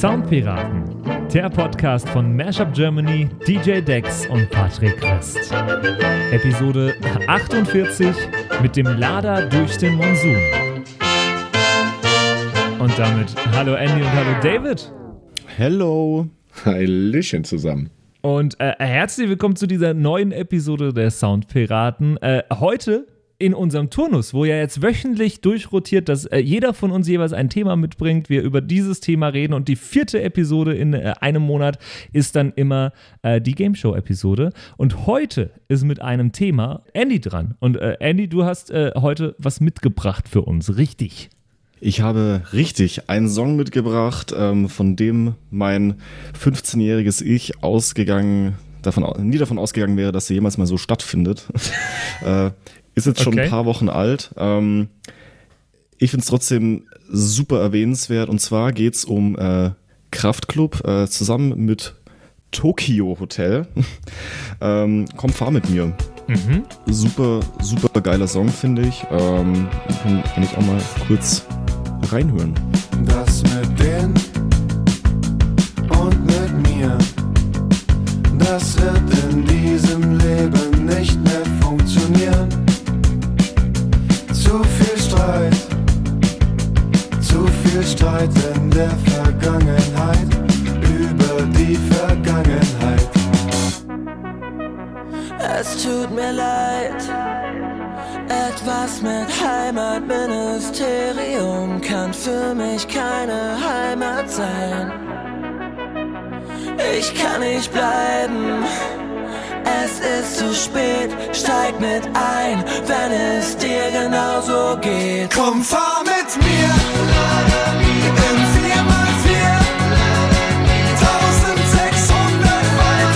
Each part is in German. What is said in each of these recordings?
Soundpiraten, der Podcast von Mashup Germany, DJ Dex und Patrick Christ. Episode 48 mit dem Lader durch den Monsun. Und damit hallo Andy und hallo David. Hello. Hallöchen zusammen. Und äh, herzlich willkommen zu dieser neuen Episode der Soundpiraten. Äh, heute in unserem Turnus, wo ja jetzt wöchentlich durchrotiert, dass äh, jeder von uns jeweils ein Thema mitbringt, wir über dieses Thema reden und die vierte Episode in äh, einem Monat ist dann immer äh, die Game Show Episode und heute ist mit einem Thema Andy dran und äh, Andy, du hast äh, heute was mitgebracht für uns, richtig? Ich habe richtig einen Song mitgebracht, ähm, von dem mein 15-jähriges Ich ausgegangen davon, nie davon ausgegangen wäre, dass er jemals mal so stattfindet. äh, ist jetzt schon okay. ein paar Wochen alt. Ähm, ich finde es trotzdem super erwähnenswert. Und zwar geht es um äh, Kraftclub äh, zusammen mit Tokyo Hotel. ähm, komm, fahr mit mir. Mhm. Super, super geiler Song, finde ich. Ähm, kann, kann ich auch mal kurz reinhören. Das mit den und mit mir, das wird in diesem Leben nicht mehr funktionieren. Zu viel Streit, zu viel Streit in der Vergangenheit, über die Vergangenheit. Es tut mir leid. Etwas mit Heimatministerium kann für mich keine Heimat sein. Ich kann nicht bleiben. Es ist zu spät, steig mit ein, wenn es dir genauso geht. Komm, fahr mit mir in 4x4. 1600 Wald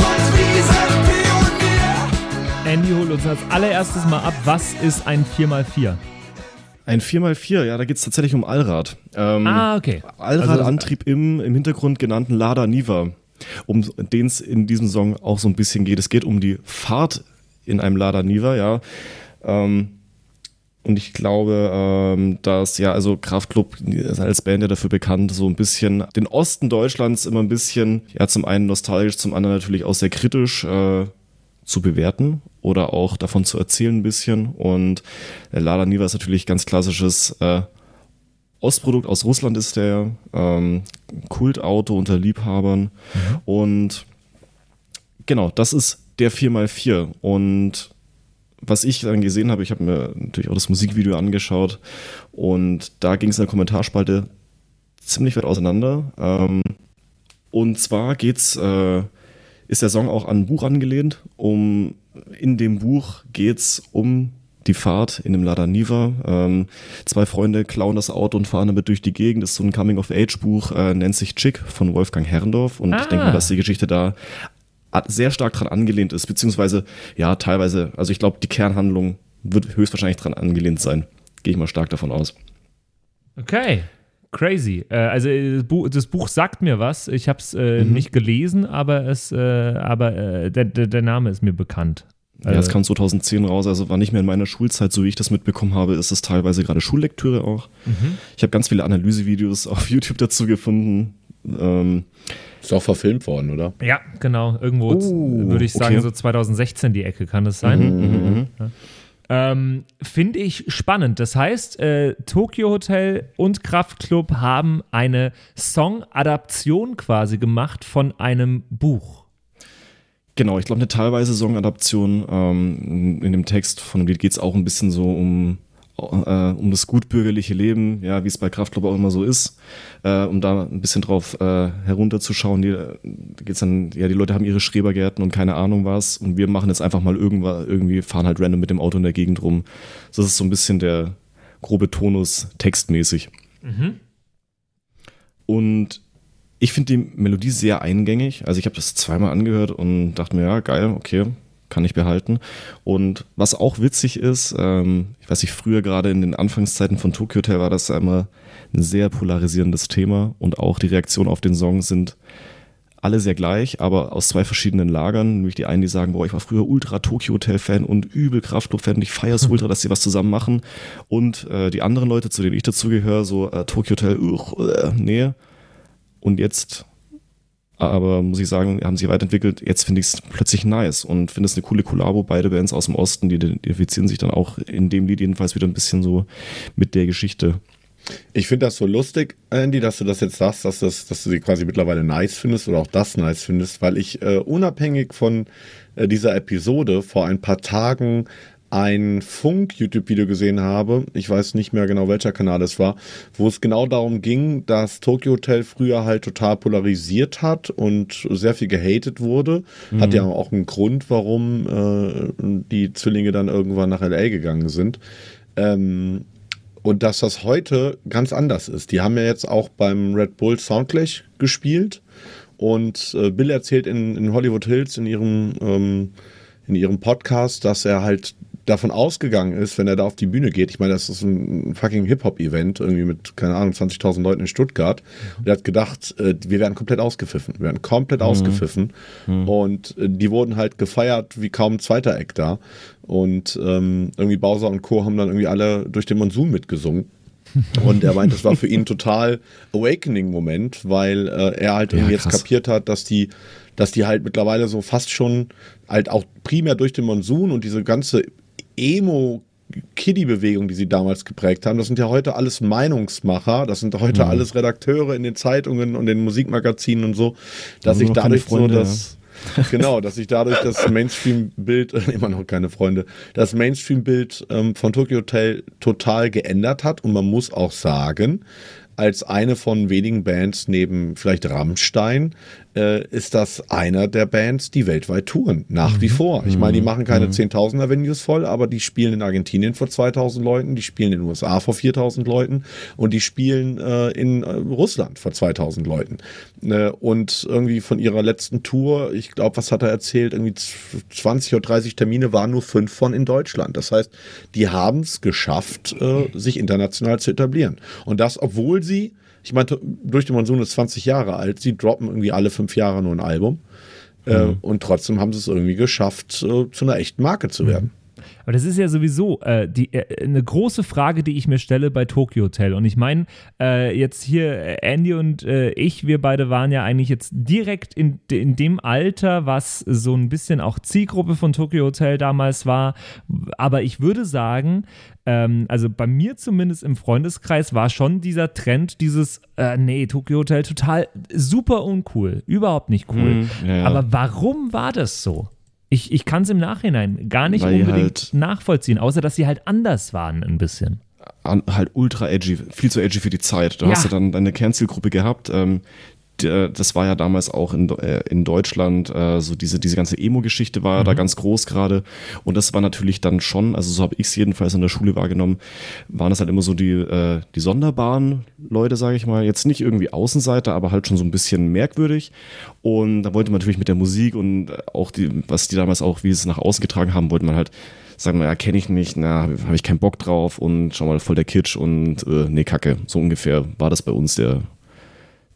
und. Andy holt uns als allererstes mal ab, was ist ein 4x4? Ein 4x4, ja, da geht es tatsächlich um Allrad. Ähm, ah, okay. Allradantrieb also, im, im Hintergrund genannten Lada Niva um den es in diesem Song auch so ein bisschen geht. Es geht um die Fahrt in einem Lada Niva, ja. Ähm, und ich glaube, ähm, dass ja, also Kraftklub ist als Band ja dafür bekannt, so ein bisschen den Osten Deutschlands immer ein bisschen, ja, zum einen nostalgisch, zum anderen natürlich auch sehr kritisch äh, zu bewerten oder auch davon zu erzählen ein bisschen. Und äh, Lada Niva ist natürlich ganz klassisches äh, Ostprodukt aus Russland ist der ähm, Kultauto unter Liebhabern. Mhm. Und genau, das ist der 4x4. Und was ich dann gesehen habe, ich habe mir natürlich auch das Musikvideo angeschaut und da ging es in der Kommentarspalte ziemlich weit auseinander. Ähm, und zwar geht's, äh, ist der Song auch an ein Buch angelehnt. Um, in dem Buch geht es um die Fahrt in dem Lada Niva. Ähm, zwei Freunde klauen das Auto und fahren damit durch die Gegend. Das ist so ein Coming-of-Age-Buch, äh, nennt sich Chick von Wolfgang Herrendorf. Und ah. ich denke mal, dass die Geschichte da sehr stark dran angelehnt ist, beziehungsweise ja, teilweise, also ich glaube, die Kernhandlung wird höchstwahrscheinlich dran angelehnt sein. Gehe ich mal stark davon aus. Okay. Crazy. Äh, also das Buch, das Buch, sagt mir was. Ich habe es äh, mhm. nicht gelesen, aber es, äh, aber äh, der, der, Name ist mir bekannt. Ja, es kam 2010 raus, also war nicht mehr in meiner Schulzeit, so wie ich das mitbekommen habe, ist es teilweise gerade Schullektüre auch. Mhm. Ich habe ganz viele Analysevideos auf YouTube dazu gefunden. Ähm, ist auch verfilmt worden, oder? Ja, genau. Irgendwo oh, würde ich sagen, okay. so 2016 die Ecke kann das sein. Mhm, mhm, mhm. ja. ähm, Finde ich spannend. Das heißt, äh, Tokyo Hotel und Kraftclub haben eine Song-Adaption quasi gemacht von einem Buch. Genau, ich glaube, eine teilweise Songadaption. Ähm, in dem Text von dem Lied geht es auch ein bisschen so um, äh, um das gutbürgerliche Leben, ja, wie es bei Kraftclub auch immer so ist, äh, um da ein bisschen drauf äh, herunterzuschauen. Die, geht's dann, ja, die Leute haben ihre Schrebergärten und keine Ahnung was und wir machen jetzt einfach mal irgendwas, irgendwie fahren halt random mit dem Auto in der Gegend rum. Das ist so ein bisschen der grobe Tonus textmäßig. Mhm. Und ich finde die Melodie sehr eingängig. Also ich habe das zweimal angehört und dachte mir, ja, geil, okay, kann ich behalten. Und was auch witzig ist, ähm, ich weiß nicht, früher gerade in den Anfangszeiten von Tokyo Hotel war das immer ein sehr polarisierendes Thema und auch die Reaktionen auf den Song sind alle sehr gleich, aber aus zwei verschiedenen Lagern. Nämlich die einen, die sagen, boah, ich war früher ultra Tokyo Hotel Fan und übel Kraftclub Fan und ich feiere es ultra, dass sie was zusammen machen. Und äh, die anderen Leute, zu denen ich dazugehöre, so äh, Tokyo Hotel, uh, äh, nee, Und jetzt, aber muss ich sagen, haben sie weiterentwickelt. Jetzt finde ich es plötzlich nice und finde es eine coole Kollabo. Beide Bands aus dem Osten, die identifizieren sich dann auch in dem Lied jedenfalls wieder ein bisschen so mit der Geschichte. Ich finde das so lustig, Andy, dass du das jetzt sagst, dass, das, dass du sie quasi mittlerweile nice findest oder auch das nice findest, weil ich äh, unabhängig von äh, dieser Episode vor ein paar Tagen ein Funk-YouTube-Video gesehen habe, ich weiß nicht mehr genau welcher Kanal es war, wo es genau darum ging, dass Tokyo Hotel früher halt total polarisiert hat und sehr viel gehatet wurde. Mhm. Hat ja auch einen Grund, warum äh, die Zwillinge dann irgendwann nach LA gegangen sind. Ähm, und dass das heute ganz anders ist. Die haben ja jetzt auch beim Red Bull Soundclash gespielt und äh, Bill erzählt in, in Hollywood Hills in ihrem, ähm, in ihrem Podcast, dass er halt davon ausgegangen ist, wenn er da auf die Bühne geht, ich meine, das ist ein fucking Hip-Hop-Event, irgendwie mit, keine Ahnung, 20.000 Leuten in Stuttgart. Und er hat gedacht, äh, wir werden komplett ausgepfiffen. Wir werden komplett mhm. ausgepfiffen. Mhm. Und äh, die wurden halt gefeiert wie kaum ein zweiter Eck da. Und ähm, irgendwie Bowser und Co. haben dann irgendwie alle durch den Monsun mitgesungen. Und er meint, das war für ihn total Awakening-Moment, weil äh, er halt ja, jetzt kapiert hat, dass die, dass die halt mittlerweile so fast schon halt auch primär durch den Monsun und diese ganze Emo Kiddie-Bewegung, die sie damals geprägt haben. Das sind ja heute alles Meinungsmacher, das sind heute mhm. alles Redakteure in den Zeitungen und den Musikmagazinen und so, dass ich dadurch Freunde, so das, ja. genau, dass sich dadurch das Mainstream-Bild, immer noch keine Freunde, das Mainstream-Bild ähm, von Tokyo Hotel total geändert hat und man muss auch sagen, als eine von wenigen Bands neben vielleicht Rammstein äh, ist das einer der Bands, die weltweit touren. Nach mhm. wie vor. Ich meine, die machen keine mhm. 10.000er Venues voll, aber die spielen in Argentinien vor 2.000 Leuten, die spielen in den USA vor 4.000 Leuten und die spielen äh, in äh, Russland vor 2.000 Leuten. Äh, und irgendwie von ihrer letzten Tour, ich glaube, was hat er erzählt, irgendwie 20 oder 30 Termine waren nur fünf von in Deutschland. Das heißt, die haben es geschafft, äh, sich international zu etablieren. Und das, obwohl sie ich meinte, durch den Monsun ist 20 Jahre alt. Sie droppen irgendwie alle fünf Jahre nur ein Album. Äh, mhm. und trotzdem haben sie es irgendwie geschafft, äh, zu einer echten Marke zu werden. Mhm. Aber das ist ja sowieso äh, die, äh, eine große Frage, die ich mir stelle bei Tokyo Hotel. Und ich meine, äh, jetzt hier äh, Andy und äh, ich, wir beide waren ja eigentlich jetzt direkt in, in dem Alter, was so ein bisschen auch Zielgruppe von Tokyo Hotel damals war. Aber ich würde sagen, ähm, also bei mir zumindest im Freundeskreis war schon dieser Trend, dieses, äh, nee, Tokyo Hotel total super uncool, überhaupt nicht cool. Mm, ja, ja. Aber warum war das so? Ich, ich kann es im Nachhinein gar nicht Weil unbedingt halt nachvollziehen, außer dass sie halt anders waren ein bisschen. halt ultra edgy, viel zu edgy für die Zeit. Da ja. hast du dann deine Kernzielgruppe gehabt, ähm, das war ja damals auch in, äh, in Deutschland, äh, so diese, diese ganze Emo-Geschichte war mhm. da ganz groß gerade. Und das war natürlich dann schon, also so habe ich es jedenfalls in der Schule wahrgenommen, waren das halt immer so die, äh, die sonderbaren Leute, sage ich mal. Jetzt nicht irgendwie Außenseiter, aber halt schon so ein bisschen merkwürdig. Und da wollte man natürlich mit der Musik und auch die, was die damals auch, wie sie es nach außen getragen haben, wollte man halt sagen wir, ja, kenne ich nicht, na, habe ich keinen Bock drauf und schau mal, voll der Kitsch und äh, nee, Kacke. So ungefähr war das bei uns der,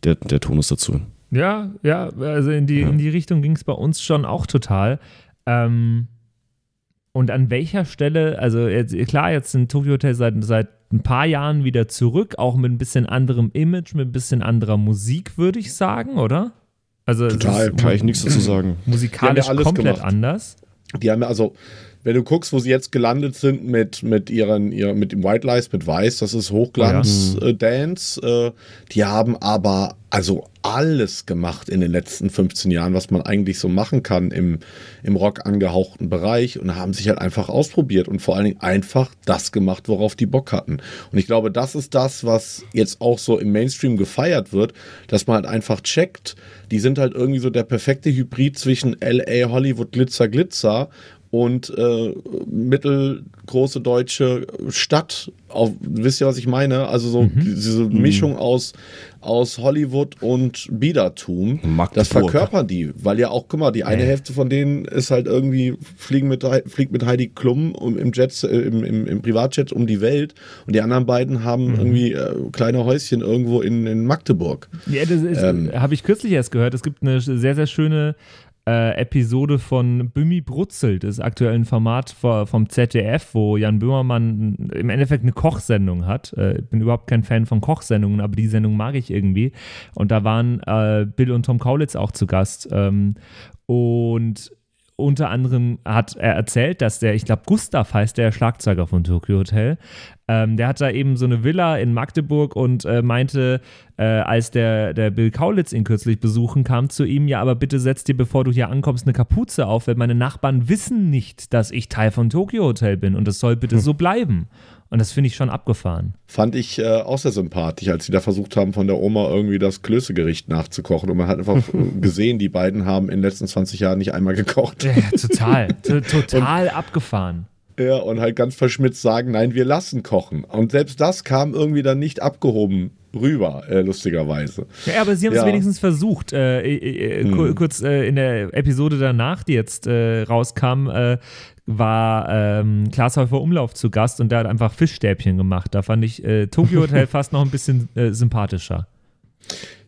der, der Tonus dazu. Ja, ja, also in die, ja. in die Richtung ging es bei uns schon auch total. Ähm, und an welcher Stelle, also jetzt, klar, jetzt sind Tokyo Hotel seit, seit ein paar Jahren wieder zurück, auch mit ein bisschen anderem Image, mit ein bisschen anderer Musik, würde ich sagen, oder? Also Total, kann ich nichts dazu sagen. Musikalisch ja komplett gemacht. anders. Die haben ja also wenn du guckst, wo sie jetzt gelandet sind mit, mit ihren, ihr, mit dem White Lies, mit Weiß, das ist Hochglanz-Dance. Ja. Äh, äh, die haben aber also alles gemacht in den letzten 15 Jahren, was man eigentlich so machen kann im, im Rock angehauchten Bereich und haben sich halt einfach ausprobiert und vor allen Dingen einfach das gemacht, worauf die Bock hatten. Und ich glaube, das ist das, was jetzt auch so im Mainstream gefeiert wird, dass man halt einfach checkt, die sind halt irgendwie so der perfekte Hybrid zwischen LA, Hollywood, Glitzer, Glitzer und äh, mittelgroße deutsche Stadt. Auf, wisst ihr, was ich meine? Also so mhm. diese mhm. Mischung aus, aus Hollywood und Biedertum. Magdeburg. Das verkörpern die, weil ja auch, guck mal, die eine ja. Hälfte von denen ist halt irgendwie, fliegen mit, fliegt mit Heidi Klum im, Jet, äh, im, im, im, Privatjet um die Welt und die anderen beiden haben mhm. irgendwie äh, kleine Häuschen irgendwo in, in Magdeburg. Ja, das ähm, habe ich kürzlich erst gehört. Es gibt eine sehr, sehr schöne äh, Episode von Bümmi Brutzelt, das aktuellen Format vom ZDF, wo Jan Böhmermann im Endeffekt eine Kochsendung hat. Äh, bin überhaupt kein Fan von Kochsendungen, aber die Sendung mag ich irgendwie. Und da waren äh, Bill und Tom Kaulitz auch zu Gast. Ähm, und unter anderem hat er erzählt, dass der, ich glaube, Gustav heißt der Schlagzeuger von Tokyo Hotel, ähm, der hat da eben so eine Villa in Magdeburg und äh, meinte, äh, als der, der Bill Kaulitz ihn kürzlich besuchen kam, zu ihm, ja, aber bitte setz dir, bevor du hier ankommst, eine Kapuze auf, weil meine Nachbarn wissen nicht, dass ich Teil von Tokyo Hotel bin und das soll bitte hm. so bleiben. Und das finde ich schon abgefahren. Fand ich äh, auch sehr sympathisch, als sie da versucht haben, von der Oma irgendwie das Klößegericht nachzukochen. Und man hat einfach gesehen, die beiden haben in den letzten 20 Jahren nicht einmal gekocht. Ja, total. total und, abgefahren. Ja, und halt ganz verschmitzt sagen, nein, wir lassen kochen. Und selbst das kam irgendwie dann nicht abgehoben rüber, äh, lustigerweise. Ja, aber sie haben es ja. wenigstens versucht. Äh, äh, äh hm. Kurz äh, in der Episode danach, die jetzt äh, rauskam, war ähm, Klaas Häufer Umlauf zu Gast und der hat einfach Fischstäbchen gemacht. Da fand ich äh, Tokyo Hotel fast noch ein bisschen äh, sympathischer.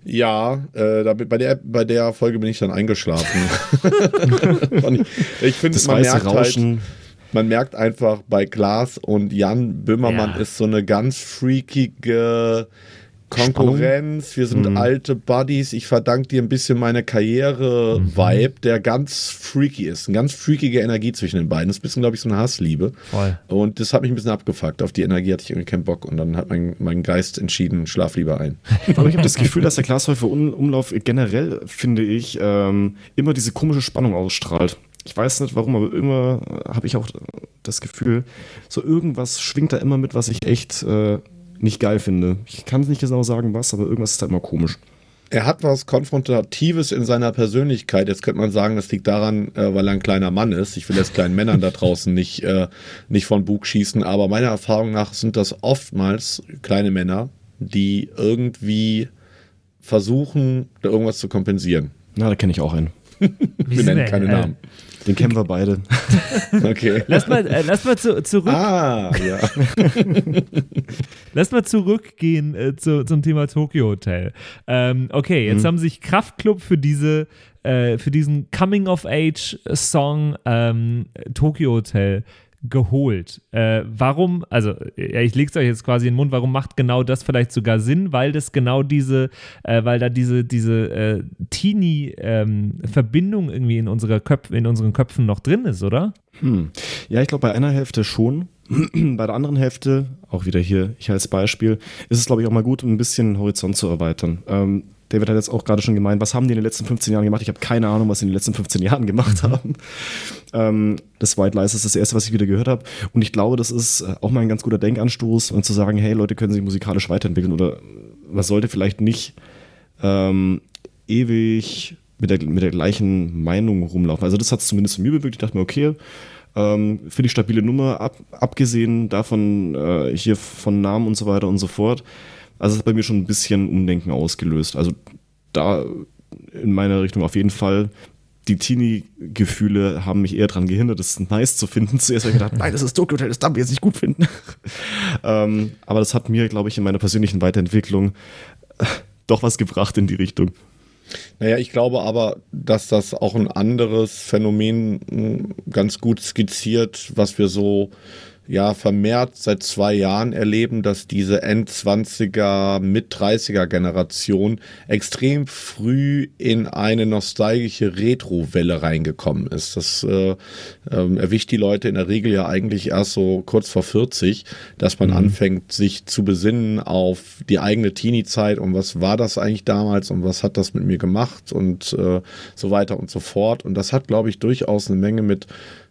Ja, äh, da, bei, der, bei der Folge bin ich dann eingeschlafen. ich ich finde, man merkt halt Rauschen. halt, man merkt einfach bei Klaas und Jan Böhmermann ja. ist so eine ganz freakige Konkurrenz, wir sind mhm. alte Buddies, ich verdanke dir ein bisschen meine Karriere-Vibe, mhm. der ganz freaky ist. Eine ganz freakige Energie zwischen den beiden. Das ist ein bisschen, glaube ich, so eine Hassliebe. Voll. Und das hat mich ein bisschen abgefuckt. Auf die Energie hatte ich irgendwie keinen Bock. Und dann hat mein, mein Geist entschieden, schlaf lieber ein. Aber ich habe das Gefühl, dass der Glashäufer Umlauf generell, finde ich, ähm, immer diese komische Spannung ausstrahlt. Ich weiß nicht warum, aber immer habe ich auch das Gefühl, so irgendwas schwingt da immer mit, was ich echt äh, nicht geil finde. Ich kann es nicht genau sagen, was, aber irgendwas ist da immer komisch. Er hat was Konfrontatives in seiner Persönlichkeit. Jetzt könnte man sagen, das liegt daran, äh, weil er ein kleiner Mann ist. Ich will jetzt kleinen Männern da draußen nicht, äh, nicht von Bug schießen, aber meiner Erfahrung nach sind das oftmals kleine Männer, die irgendwie versuchen, irgendwas zu kompensieren. Na, da kenne ich auch einen. Wir nennen keine äh, Namen. Den kennen wir beide. Okay. Lass mal, äh, lass mal zu, zurück. Ah, ja. lass mal zurückgehen äh, zu, zum Thema Tokyo Hotel. Ähm, okay, jetzt mhm. haben sich Kraftklub für diese äh, für diesen Coming of Age Song ähm, Tokyo Hotel geholt. Äh, warum, also ja, ich lege es euch jetzt quasi in den Mund, warum macht genau das vielleicht sogar Sinn? Weil das genau diese, äh, weil da diese, diese äh, Teenie-Verbindung ähm, irgendwie in, unserer Köpf in unseren Köpfen noch drin ist, oder? Hm. Ja, ich glaube bei einer Hälfte schon. bei der anderen Hälfte, auch wieder hier, ich als Beispiel, ist es, glaube ich, auch mal gut, um ein bisschen den Horizont zu erweitern. Ähm, David hat jetzt auch gerade schon gemeint, was haben die in den letzten 15 Jahren gemacht? Ich habe keine Ahnung, was sie in den letzten 15 Jahren gemacht mhm. haben. Ähm, das White Lies ist das erste, was ich wieder gehört habe. Und ich glaube, das ist äh, auch mal ein ganz guter Denkanstoß, und zu sagen, hey, Leute können sich musikalisch weiterentwickeln oder man sollte vielleicht nicht ähm, ewig mit der, mit der gleichen Meinung rumlaufen. Also das hat es zumindest in mir bewirkt. Ich dachte mir, okay, ähm, finde ich stabile Nummer, ab, abgesehen davon äh, hier von Namen und so weiter und so fort. Also es hat bei mir schon ein bisschen Umdenken ausgelöst. Also da in meiner Richtung auf jeden Fall. Die Teenie-Gefühle haben mich eher daran gehindert, es nice zu finden. Zuerst habe ich gedacht, nein, das ist Tokyo Hotel, das darf ich jetzt nicht gut finden. ähm, aber das hat mir, glaube ich, in meiner persönlichen Weiterentwicklung doch was gebracht in die Richtung. Naja, ich glaube aber, dass das auch ein anderes Phänomen ganz gut skizziert, was wir so ja vermehrt seit zwei Jahren erleben, dass diese End-20er, Mit-30er Generation extrem früh in eine nostalgische Retro-Welle reingekommen ist. Das äh, äh, erwischt die Leute in der Regel ja eigentlich erst so kurz vor 40, dass man mhm. anfängt, sich zu besinnen auf die eigene Teenie-Zeit und was war das eigentlich damals und was hat das mit mir gemacht und äh, so weiter und so fort. Und das hat, glaube ich, durchaus eine Menge mit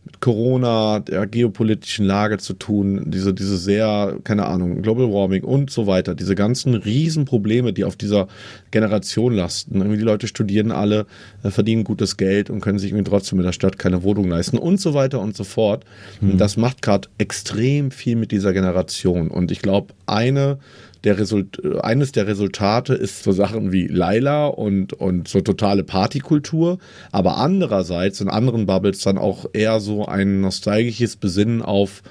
mit Corona, der geopolitischen Lage zu tun, diese, diese sehr, keine Ahnung, Global Warming und so weiter, diese ganzen Riesenprobleme, die auf dieser Generation lasten. Irgendwie die Leute studieren alle, äh, verdienen gutes Geld und können sich irgendwie trotzdem in der Stadt keine Wohnung leisten und so weiter und so fort. Mhm. Das macht gerade extrem viel mit dieser Generation. Und ich glaube, eine der Result eines der Resultate ist so Sachen wie Laila und, und so totale Partykultur, aber andererseits in anderen Bubbles dann auch eher so ein nostalgisches Besinnen auf,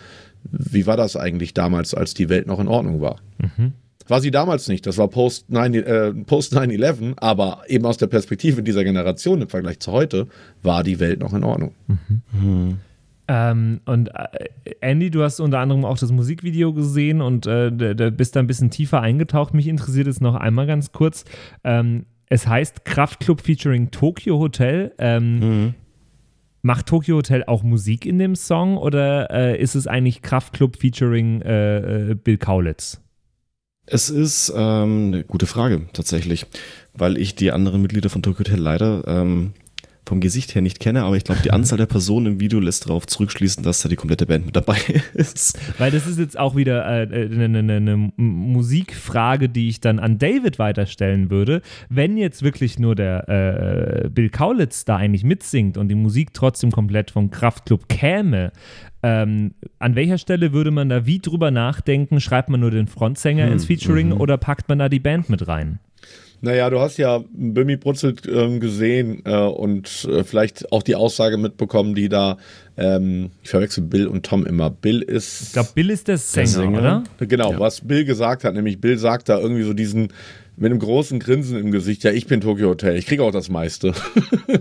wie war das eigentlich damals, als die Welt noch in Ordnung war. Mhm. War sie damals nicht. Das war Post 9, äh, Post 9-11, aber eben aus der Perspektive dieser Generation im Vergleich zu heute war die Welt noch in Ordnung. Ähm, und äh, Andy, du hast unter anderem auch das Musikvideo gesehen und äh, da- bist da ein bisschen tiefer eingetaucht. Mich interessiert es noch einmal ganz kurz. Ähm, es heißt Kraftclub featuring Tokyo Hotel. Ähm, Macht Tokyo Hotel auch Musik in dem Song oder äh, ist es eigentlich Kraftclub featuring äh, äh, Bill Kaulitz? Es ist ähm, eine gute Frage tatsächlich, weil ich die anderen Mitglieder von Tokyo Hotel leider ähm, vom Gesicht her nicht kenne, aber ich glaube, die Anzahl der Personen im Video lässt darauf zurückschließen, dass da die komplette Band mit dabei ist. Weil das ist jetzt auch wieder äh, eine, eine, eine M- Musikfrage, die ich dann an David weiterstellen würde. Wenn jetzt wirklich nur der äh, Bill Kaulitz da eigentlich mitsingt und die Musik trotzdem komplett vom Kraftclub käme, ähm, an welcher Stelle würde man da wie drüber nachdenken? Schreibt man nur den Frontsänger ins Featuring oder packt man da die Band mit rein? Naja, du hast ja Bimmi Brutzelt ähm, gesehen äh, und äh, vielleicht auch die Aussage mitbekommen, die da, ähm, ich verwechsel Bill und Tom immer. Bill ist. Ich glaube, Bill ist der Sänger, Sänger. oder? Genau, was Bill gesagt hat, nämlich Bill sagt da irgendwie so diesen mit einem großen Grinsen im Gesicht, ja, ich bin Tokyo Hotel, ich kriege auch das meiste.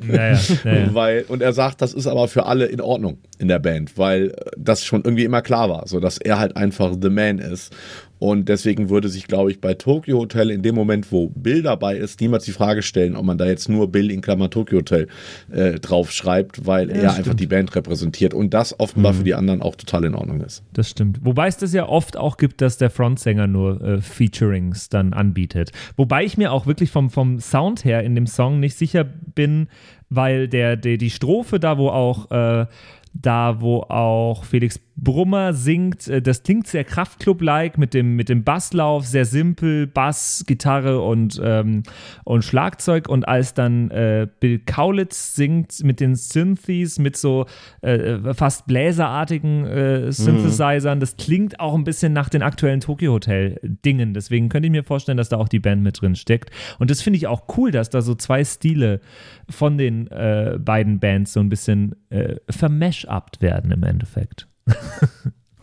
Naja, naja. weil, und er sagt, das ist aber für alle in Ordnung in der Band, weil äh, das schon irgendwie immer klar war, so dass er halt einfach the man ist. Und deswegen würde sich, glaube ich, bei Tokyo Hotel in dem Moment, wo Bill dabei ist, niemals die Frage stellen, ob man da jetzt nur Bill in Klammer Tokyo Hotel äh, drauf schreibt, weil er einfach die Band repräsentiert und das offenbar für die anderen auch total in Ordnung ist. Das stimmt. Wobei es das ja oft auch gibt, dass der Frontsänger nur äh, Featurings dann anbietet. Wobei ich mir auch wirklich vom, vom Sound her in dem Song nicht sicher bin, weil der, der die Strophe da, wo auch äh, da, wo auch Felix Brummer singt, äh, das klingt sehr Kraftclub-like mit dem, mit dem Basslauf, sehr simpel, Bass, Gitarre und, ähm, und Schlagzeug. Und als dann äh, Bill Kaulitz singt mit den Synthes, mit so äh, fast bläserartigen äh, Synthesizern, das klingt auch ein bisschen nach den aktuellen Tokyo Hotel-Dingen. Deswegen könnte ich mir vorstellen, dass da auch die Band mit drin steckt. Und das finde ich auch cool, dass da so zwei Stile von den äh, beiden Bands so ein bisschen äh, vermash-upt werden im Endeffekt.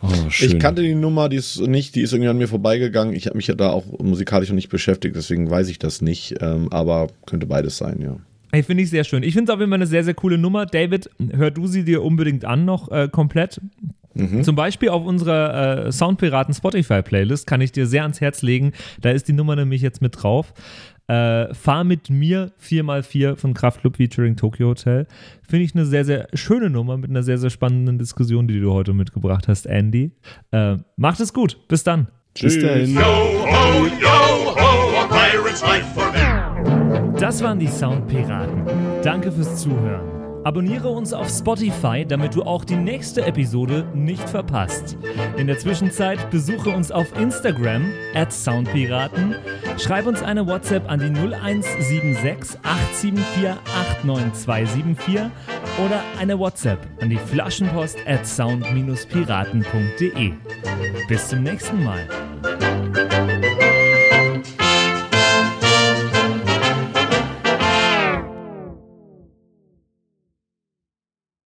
Oh. Ich kannte die Nummer, die ist nicht, die ist irgendwie an mir vorbeigegangen. Ich habe mich ja da auch musikalisch noch nicht beschäftigt, deswegen weiß ich das nicht. Ähm, aber könnte beides sein, ja. Hey, finde ich sehr schön. Ich finde es auf jeden Fall eine sehr, sehr coole Nummer. David, hör du sie dir unbedingt an, noch äh, komplett. Zum Beispiel auf unserer äh, Soundpiraten Spotify-Playlist kann ich dir sehr ans Herz legen. Da ist die Nummer nämlich jetzt mit drauf. Äh, Fahr mit mir 4x4 von Kraftclub featuring Tokyo Hotel. Finde ich eine sehr, sehr schöne Nummer mit einer sehr, sehr spannenden Diskussion, die du heute mitgebracht hast, Andy. Äh, macht es gut. Bis dann. Bis dahin. Yo ho, yo ho, a pirate's life for me. Das waren die Soundpiraten. Danke fürs Zuhören. Abonniere uns auf Spotify, damit du auch die nächste Episode nicht verpasst. In der Zwischenzeit besuche uns auf Instagram at Soundpiraten, schreib uns eine WhatsApp an die 0176 874 89274 oder eine WhatsApp an die Flaschenpost at sound-piraten.de. Bis zum nächsten Mal.